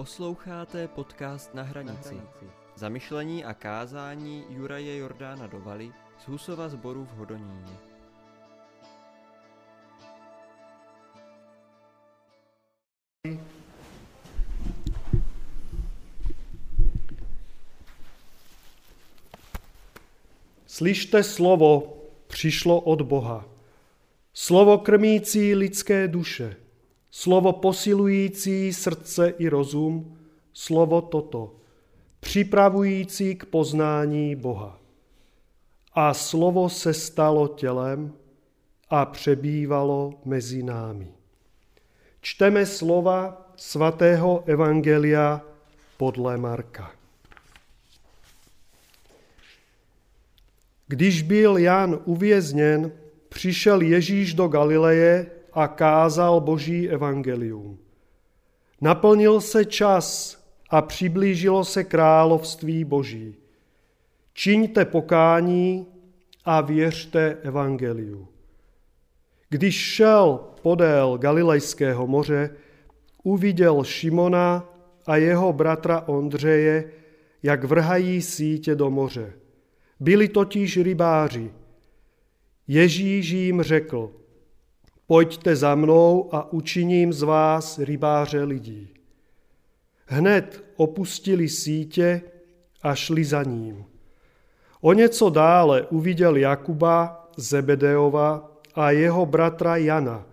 Posloucháte podcast Na hranici. Zamyšlení a kázání Juraje Jordána Dovaly z Husova zboru v Hodoníně. Slyšte slovo, přišlo od Boha. Slovo krmící lidské duše. Slovo posilující srdce i rozum. Slovo toto, připravující k poznání Boha. A slovo se stalo tělem a přebývalo mezi námi. Čteme slova svatého Evangelia podle Marka. Když byl Jan uvězněn, přišel Ježíš do Galileje a kázal Boží evangelium. Naplnil se čas a přiblížilo se království Boží. Čiňte pokání a věřte evangeliu. Když šel podél Galilejského moře, uviděl Šimona a jeho bratra Ondřeje, jak vrhají sítě do moře. Byli totiž rybáři. Ježíš jim řekl, pojďte za mnou a učiním z vás rybáře lidí. Hned opustili sítě a šli za ním. O něco dále uviděl Jakuba, Zebedeova a jeho bratra Jana.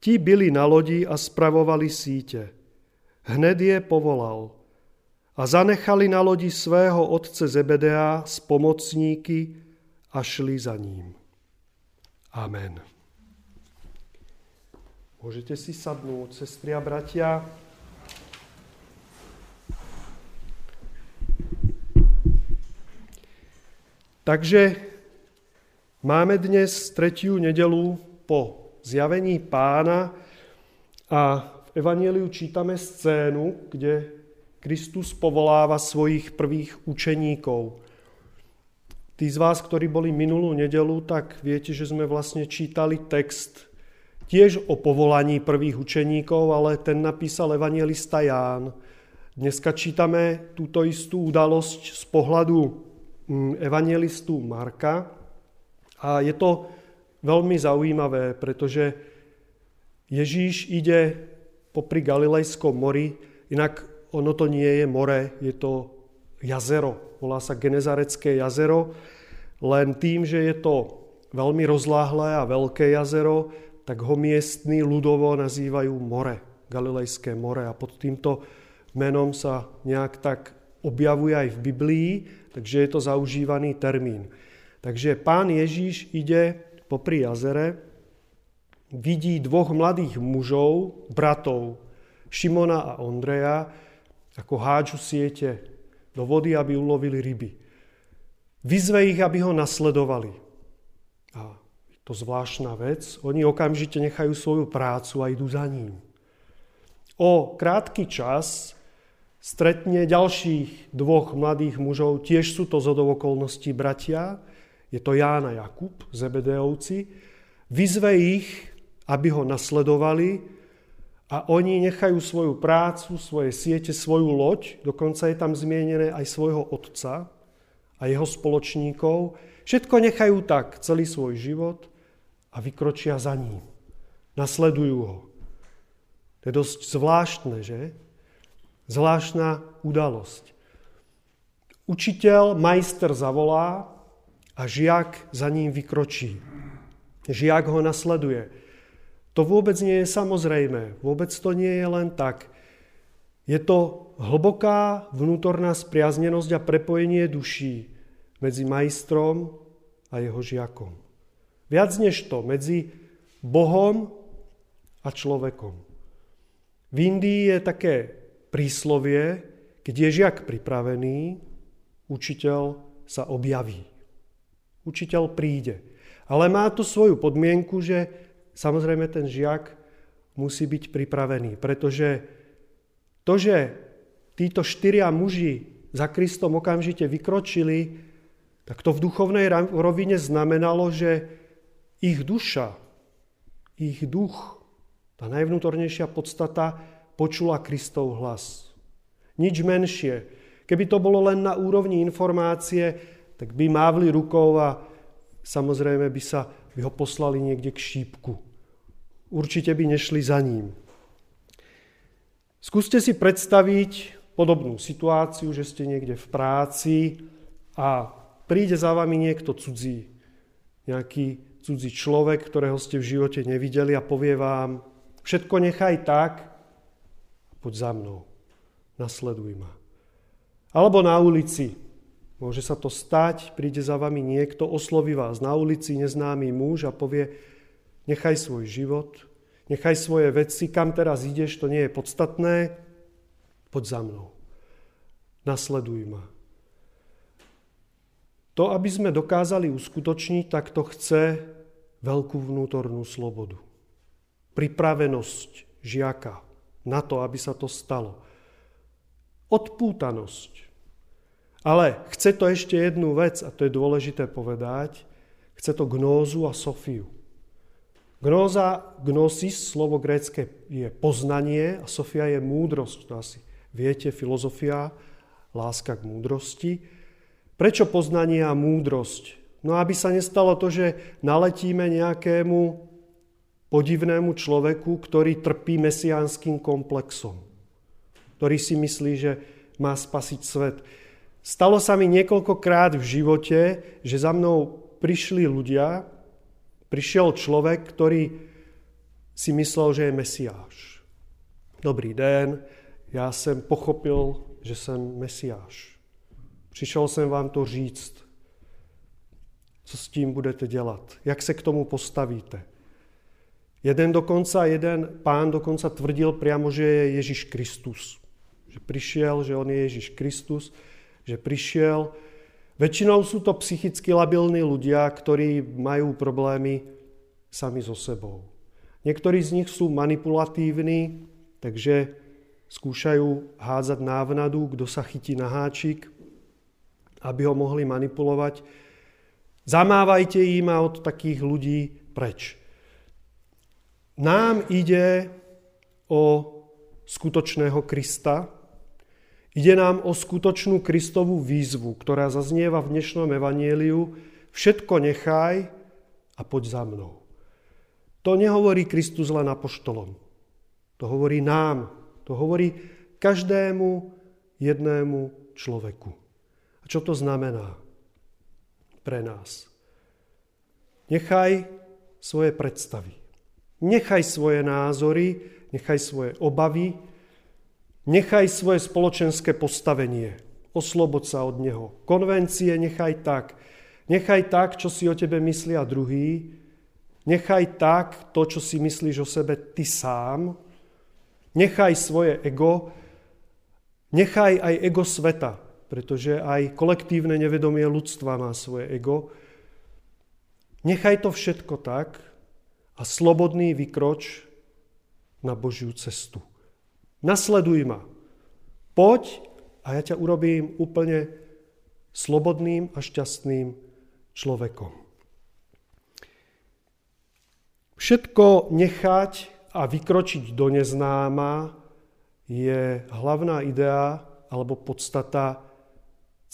Ti byli na lodi a spravovali sítě. Hned je povolal a zanechali na lodi svého otce Zebedea s pomocníky a šli za ním. Amen. Môžete si sadnúť, sestry a bratia. Takže máme dnes tretiu nedelu po zjavení pána a v Evangeliu čítame scénu, kde Kristus povoláva svojich prvých učeníkov. Tí z vás, ktorí boli minulú nedelu, tak viete, že sme vlastne čítali text tiež o povolaní prvých učeníkov, ale ten napísal evangelista Ján. Dneska čítame túto istú udalosť z pohľadu mm, evangelistu Marka a je to veľmi zaujímavé, pretože Ježíš ide popri Galilejskom mori, inak ono to nie je more, je to jazero, volá sa Genezarecké jazero, len tým, že je to veľmi rozláhlé a veľké jazero, tak ho miestní ľudovo nazývajú more, Galilejské more a pod týmto menom sa nejak tak objavuje aj v Biblii, takže je to zaužívaný termín. Takže pán Ježíš ide popri jazere, vidí dvoch mladých mužov, bratov, Šimona a Ondreja, ako hádžu siete do vody, aby ulovili ryby. Vyzve ich, aby ho nasledovali. A to zvláštna vec, oni okamžite nechajú svoju prácu a idú za ním. O krátky čas stretne ďalších dvoch mladých mužov, tiež sú to zhodov okolností bratia, je to Ján a Jakub, Zebedeovci, vyzve ich, aby ho nasledovali a oni nechajú svoju prácu, svoje siete, svoju loď, dokonca je tam zmienené aj svojho otca a jeho spoločníkov, všetko nechajú tak celý svoj život a vykročia za ním. Nasledujú ho. To je dosť zvláštne, že? Zvláštna udalosť. Učiteľ, majster zavolá a žiak za ním vykročí. Žiak ho nasleduje. To vôbec nie je samozrejme. Vôbec to nie je len tak. Je to hlboká vnútorná spriaznenosť a prepojenie duší medzi majstrom a jeho žiakom. Viac než to, medzi Bohom a človekom. V Indii je také príslovie, keď je žiak pripravený, učiteľ sa objaví. Učiteľ príde. Ale má tu svoju podmienku, že samozrejme ten žiak musí byť pripravený, pretože to, že títo štyria muži za Kristom okamžite vykročili, tak to v duchovnej rovine znamenalo, že ich duša, ich duch, tá najvnútornejšia podstata počula Kristov hlas. Nič menšie. Keby to bolo len na úrovni informácie, tak by mávli rukou a samozrejme by, sa, by ho poslali niekde k šípku. Určite by nešli za ním. Skúste si predstaviť podobnú situáciu, že ste niekde v práci a príde za vami niekto cudzí, nejaký cudzí človek, ktorého ste v živote nevideli a povie vám, všetko nechaj tak, poď za mnou, nasleduj ma. Alebo na ulici. Môže sa to stať, príde za vami niekto, osloví vás na ulici, neznámy muž a povie, nechaj svoj život, nechaj svoje veci, kam teraz ideš, to nie je podstatné, poď za mnou. Nasleduj ma. To, aby sme dokázali uskutočniť, tak to chce veľkú vnútornú slobodu. Pripravenosť žiaka na to, aby sa to stalo. Odpútanosť ale chce to ešte jednu vec, a to je dôležité povedať, chce to gnózu a sofiu. Gnóza, gnosis, slovo grécke je poznanie a sofia je múdrosť. To asi viete, filozofia, láska k múdrosti. Prečo poznanie a múdrosť? No aby sa nestalo to, že naletíme nejakému podivnému človeku, ktorý trpí mesiánským komplexom, ktorý si myslí, že má spasiť svet. Stalo sa mi niekoľkokrát v živote, že za mnou prišli ľudia, prišiel človek, ktorý si myslel, že je Mesiáš. Dobrý den, já jsem pochopil, že jsem Mesiáš. Přišel jsem vám to říct. Co s tím budete dělat? Jak se k tomu postavíte? Jeden dokonca, jeden pán dokonca tvrdil priamo, že je Ježíš Kristus. Že prišiel, že on je Ježíš Kristus že prišiel. Väčšinou sú to psychicky labilní ľudia, ktorí majú problémy sami so sebou. Niektorí z nich sú manipulatívni, takže skúšajú hádzať návnadu, kto sa chytí na háčik, aby ho mohli manipulovať. Zamávajte im a od takých ľudí preč. Nám ide o skutočného Krista, Ide nám o skutočnú Kristovú výzvu, ktorá zaznieva v dnešnom evanieliu. Všetko nechaj a poď za mnou. To nehovorí Kristus len apoštolom. To hovorí nám. To hovorí každému jednému človeku. A čo to znamená pre nás? Nechaj svoje predstavy. Nechaj svoje názory, nechaj svoje obavy, Nechaj svoje spoločenské postavenie. Oslobod sa od neho. Konvencie nechaj tak. Nechaj tak, čo si o tebe myslia druhý. Nechaj tak to, čo si myslíš o sebe ty sám. Nechaj svoje ego. Nechaj aj ego sveta, pretože aj kolektívne nevedomie ľudstva má svoje ego. Nechaj to všetko tak a slobodný vykroč na Božiu cestu. Nasleduj ma. Poď a ja ťa urobím úplne slobodným a šťastným človekom. Všetko nechať a vykročiť do neznáma je hlavná idea alebo podstata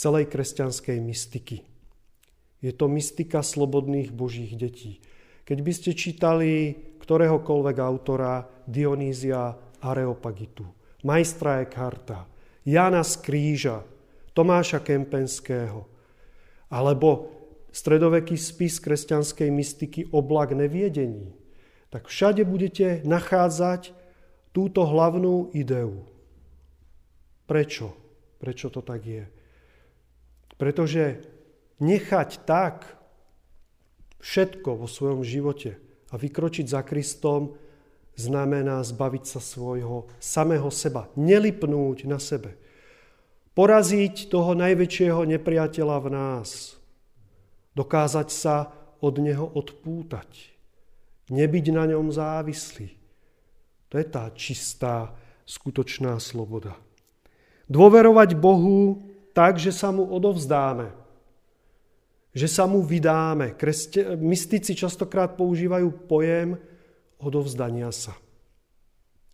celej kresťanskej mystiky. Je to mystika slobodných božích detí. Keď by ste čítali ktoréhokoľvek autora Dionýzia Areopagitu, majstra Eckharta, Jana z Tomáša Kempenského, alebo stredoveký spis kresťanskej mystiky Oblak neviedení, tak všade budete nachádzať túto hlavnú ideu. Prečo? Prečo to tak je? Pretože nechať tak všetko vo svojom živote a vykročiť za Kristom znamená zbaviť sa svojho samého seba, nelipnúť na sebe. Poraziť toho najväčšieho nepriateľa v nás. Dokázať sa od neho odpútať. Nebyť na ňom závislý. To je tá čistá, skutočná sloboda. Dôverovať Bohu tak, že sa mu odovzdáme. Že sa mu vydáme. Kresťa, mystici častokrát používajú pojem, odovzdania sa.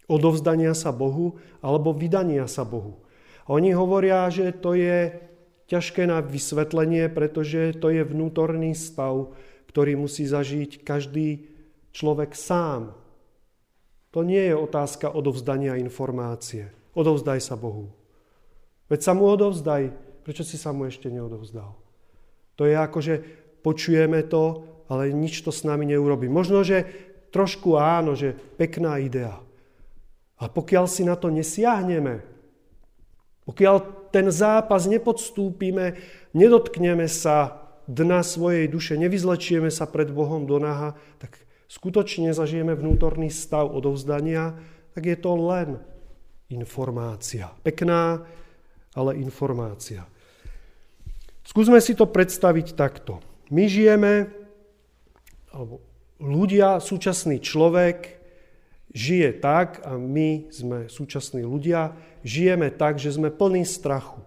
Odovzdania sa Bohu alebo vydania sa Bohu. oni hovoria, že to je ťažké na vysvetlenie, pretože to je vnútorný stav, ktorý musí zažiť každý človek sám. To nie je otázka odovzdania informácie. Odovzdaj sa Bohu. Veď sa mu odovzdaj. Prečo si sa mu ešte neodovzdal? To je ako, že počujeme to, ale nič to s nami neurobi. Možno, že trošku áno, že pekná idea. A pokiaľ si na to nesiahneme, pokiaľ ten zápas nepodstúpime, nedotkneme sa dna svojej duše, nevyzlečieme sa pred Bohom do naha, tak skutočne zažijeme vnútorný stav odovzdania, tak je to len informácia. Pekná, ale informácia. Skúsme si to predstaviť takto. My žijeme, alebo ľudia, súčasný človek žije tak, a my sme súčasní ľudia, žijeme tak, že sme plní strachu,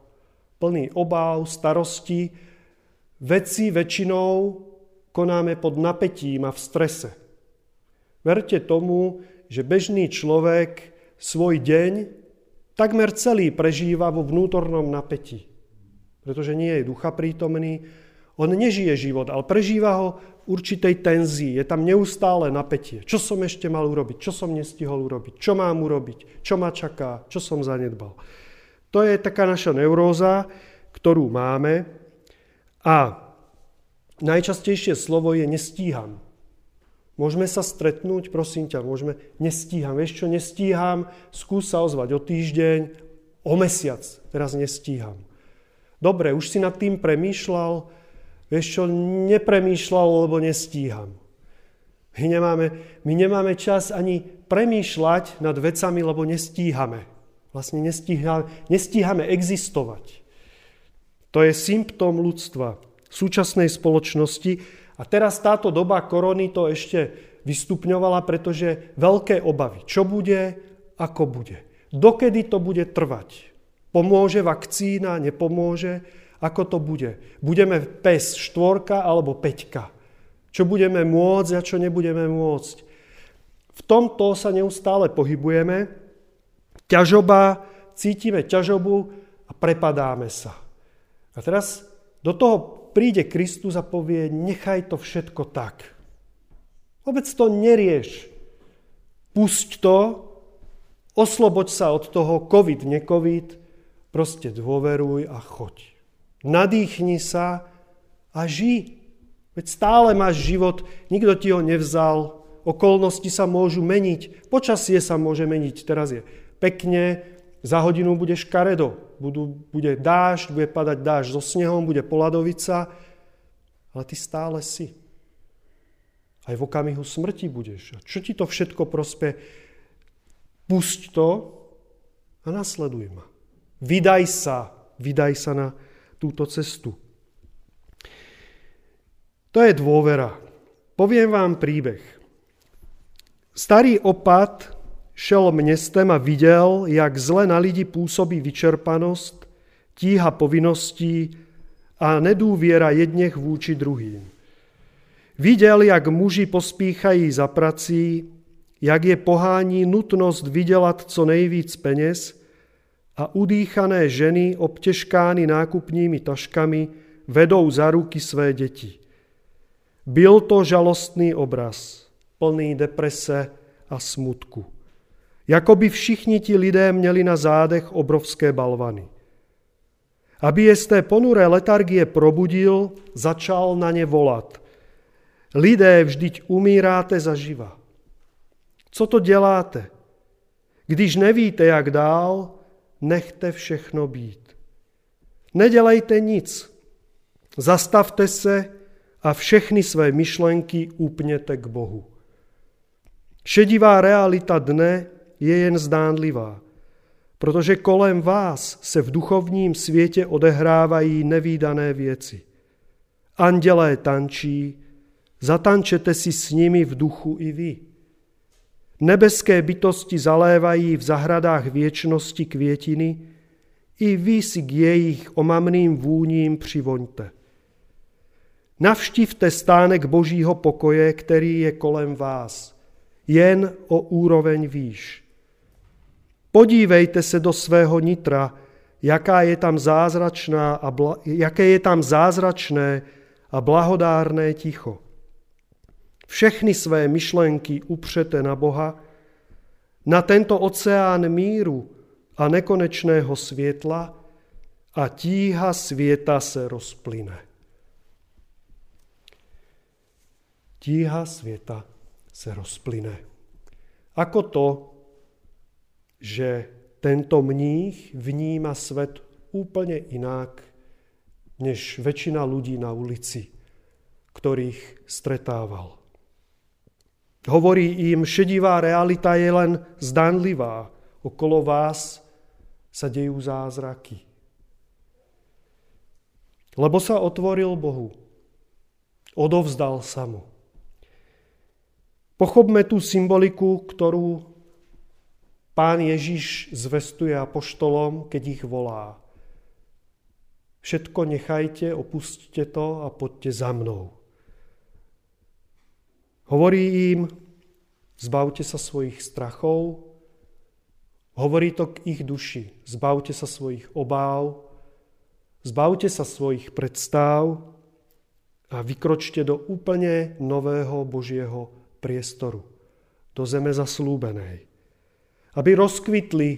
plní obáv, starosti. Veci väčšinou konáme pod napätím a v strese. Verte tomu, že bežný človek svoj deň takmer celý prežíva vo vnútornom napätí. Pretože nie je ducha prítomný, on nežije život, ale prežíva ho v určitej tenzii. Je tam neustále napätie. Čo som ešte mal urobiť? Čo som nestihol urobiť? Čo mám urobiť? Čo ma čaká? Čo som zanedbal? To je taká naša neuróza, ktorú máme. A najčastejšie slovo je nestíham. Môžeme sa stretnúť, prosím ťa, môžeme, nestíham. Vieš čo, nestíham, skús sa ozvať o týždeň, o mesiac, teraz nestíham. Dobre, už si nad tým premýšľal, Vieš čo, nepremýšľal, lebo nestíham. My nemáme, my nemáme čas ani premýšľať nad vecami, lebo nestíhame. Vlastne nestíhame, nestíhame existovať. To je symptóm ľudstva, súčasnej spoločnosti. A teraz táto doba korony to ešte vystupňovala, pretože veľké obavy. Čo bude, ako bude. Dokedy to bude trvať? Pomôže vakcína, nepomôže? Ako to bude? Budeme pes štvorka alebo peťka? Čo budeme môcť a čo nebudeme môcť? V tomto sa neustále pohybujeme. Ťažoba, cítime ťažobu a prepadáme sa. A teraz do toho príde Kristus a povie, nechaj to všetko tak. Vôbec to nerieš. Pusť to, osloboď sa od toho, covid, necovid, proste dôveruj a choď. Nadýchni sa a ži. Veď stále máš život, nikto ti ho nevzal, okolnosti sa môžu meniť, počasie sa môže meniť. Teraz je pekne, za hodinu bude škaredo, budú, bude dážď, bude padať dážď so snehom, bude poladovica, ale ty stále si. Aj v okamihu smrti budeš. A čo ti to všetko prospe? Pusť to a nasleduj ma. Vydaj sa, vydaj sa na túto cestu. To je dôvera. Poviem vám príbeh. Starý opat šel městem a viděl, jak zle na lidi působí vyčerpanost, tíha povinností a nedůvěra jedněch vůči druhým. Viděl, jak muži pospíchají za prací, jak je pohání nutnost vydělat co nejvíc peněz a udýchané ženy, obtěžkány nákupními taškami, vedou za ruky své děti. Byl to žalostný obraz, plný deprese a smutku. Jakoby všichni ti lidé měli na zádech obrovské balvany. Aby je z té ponuré letargie probudil, začal na ně volat. Lidé, vždyť umíráte zaživa. Co to děláte? Když nevíte, jak dál, nechte všechno být. Nedělejte nic. Zastavte se a všechny své myšlenky upněte k Bohu. Šedivá realita dne je jen zdánlivá, protože kolem vás se v duchovním světě odehrávají nevýdané věci. Andělé tančí, zatančete si s nimi v duchu i vy. Nebeské bytosti zalévají v zahradách věčnosti květiny, i vy si k jejich omamným vůním přivoňte. Navštivte stánek božího pokoje, který je kolem vás, jen o úroveň výš. Podívejte se do svého nitra, jaká je tam zázračná a bla, jaké je tam zázračné a blahodárné ticho. Všechny své myšlenky upřete na Boha, na tento oceán míru a nekonečného světla a tíha světa se rozplyne. Tíha světa se rozplyne. Ako to, že tento mních vníma svet úplne inak, než väčšina ľudí na ulici, ktorých stretával. Hovorí im, šedivá realita je len zdanlivá. Okolo vás sa dejú zázraky. Lebo sa otvoril Bohu. Odovzdal sa mu. Pochopme tú symboliku, ktorú pán Ježiš zvestuje apoštolom, keď ich volá. Všetko nechajte, opustite to a poďte za mnou. Hovorí im, zbavte sa svojich strachov, hovorí to k ich duši, zbavte sa svojich obáv, zbavte sa svojich predstav a vykročte do úplne nového Božieho priestoru, do zeme zaslúbenej. Aby rozkvitli,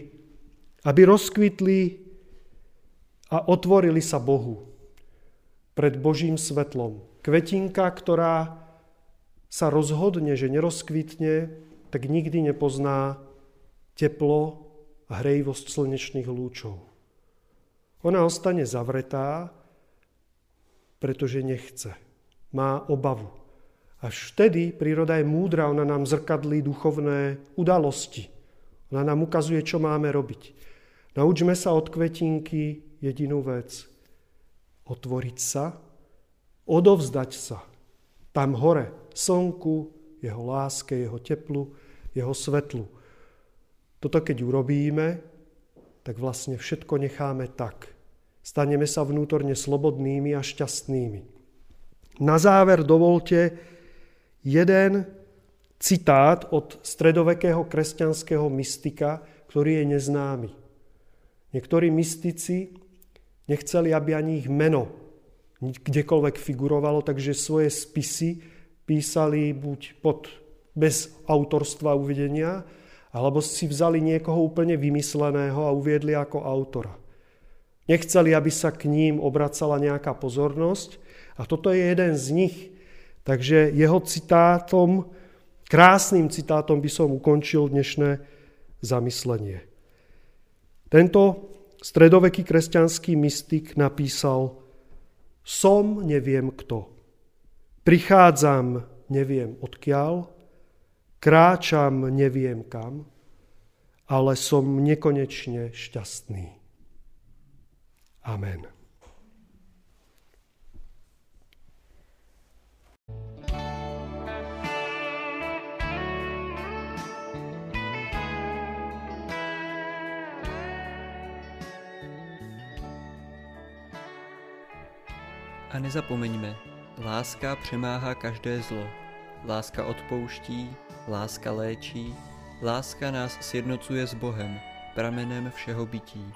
aby rozkvitli a otvorili sa Bohu pred Božím svetlom. Kvetinka, ktorá sa rozhodne, že nerozkvitne, tak nikdy nepozná teplo a hrejivosť slnečných lúčov. Ona ostane zavretá, pretože nechce. Má obavu. Až vtedy príroda je múdra, ona nám zrkadlí duchovné udalosti. Ona nám ukazuje, čo máme robiť. Naučme sa od kvetinky jedinú vec. Otvoriť sa, odovzdať sa. Tam hore, slnku, jeho láske, jeho teplu, jeho svetlu. Toto keď urobíme, tak vlastne všetko necháme tak. Staneme sa vnútorne slobodnými a šťastnými. Na záver dovolte jeden citát od stredovekého kresťanského mystika, ktorý je neznámy. Niektorí mystici nechceli, aby ani ich meno kdekoľvek figurovalo, takže svoje spisy písali buď pod, bez autorstva uvedenia, alebo si vzali niekoho úplne vymysleného a uviedli ako autora. Nechceli, aby sa k ním obracala nejaká pozornosť a toto je jeden z nich. Takže jeho citátom, krásnym citátom by som ukončil dnešné zamyslenie. Tento stredoveký kresťanský mystik napísal Som neviem kto. Prichádzam neviem odkiaľ, kráčam neviem kam, ale som nekonečne šťastný. Amen. A nezapomeňme, láska přemáhá každé zlo. Láska odpouští, láska léčí, láska nás sjednocuje s Bohem, pramenem všeho bytí.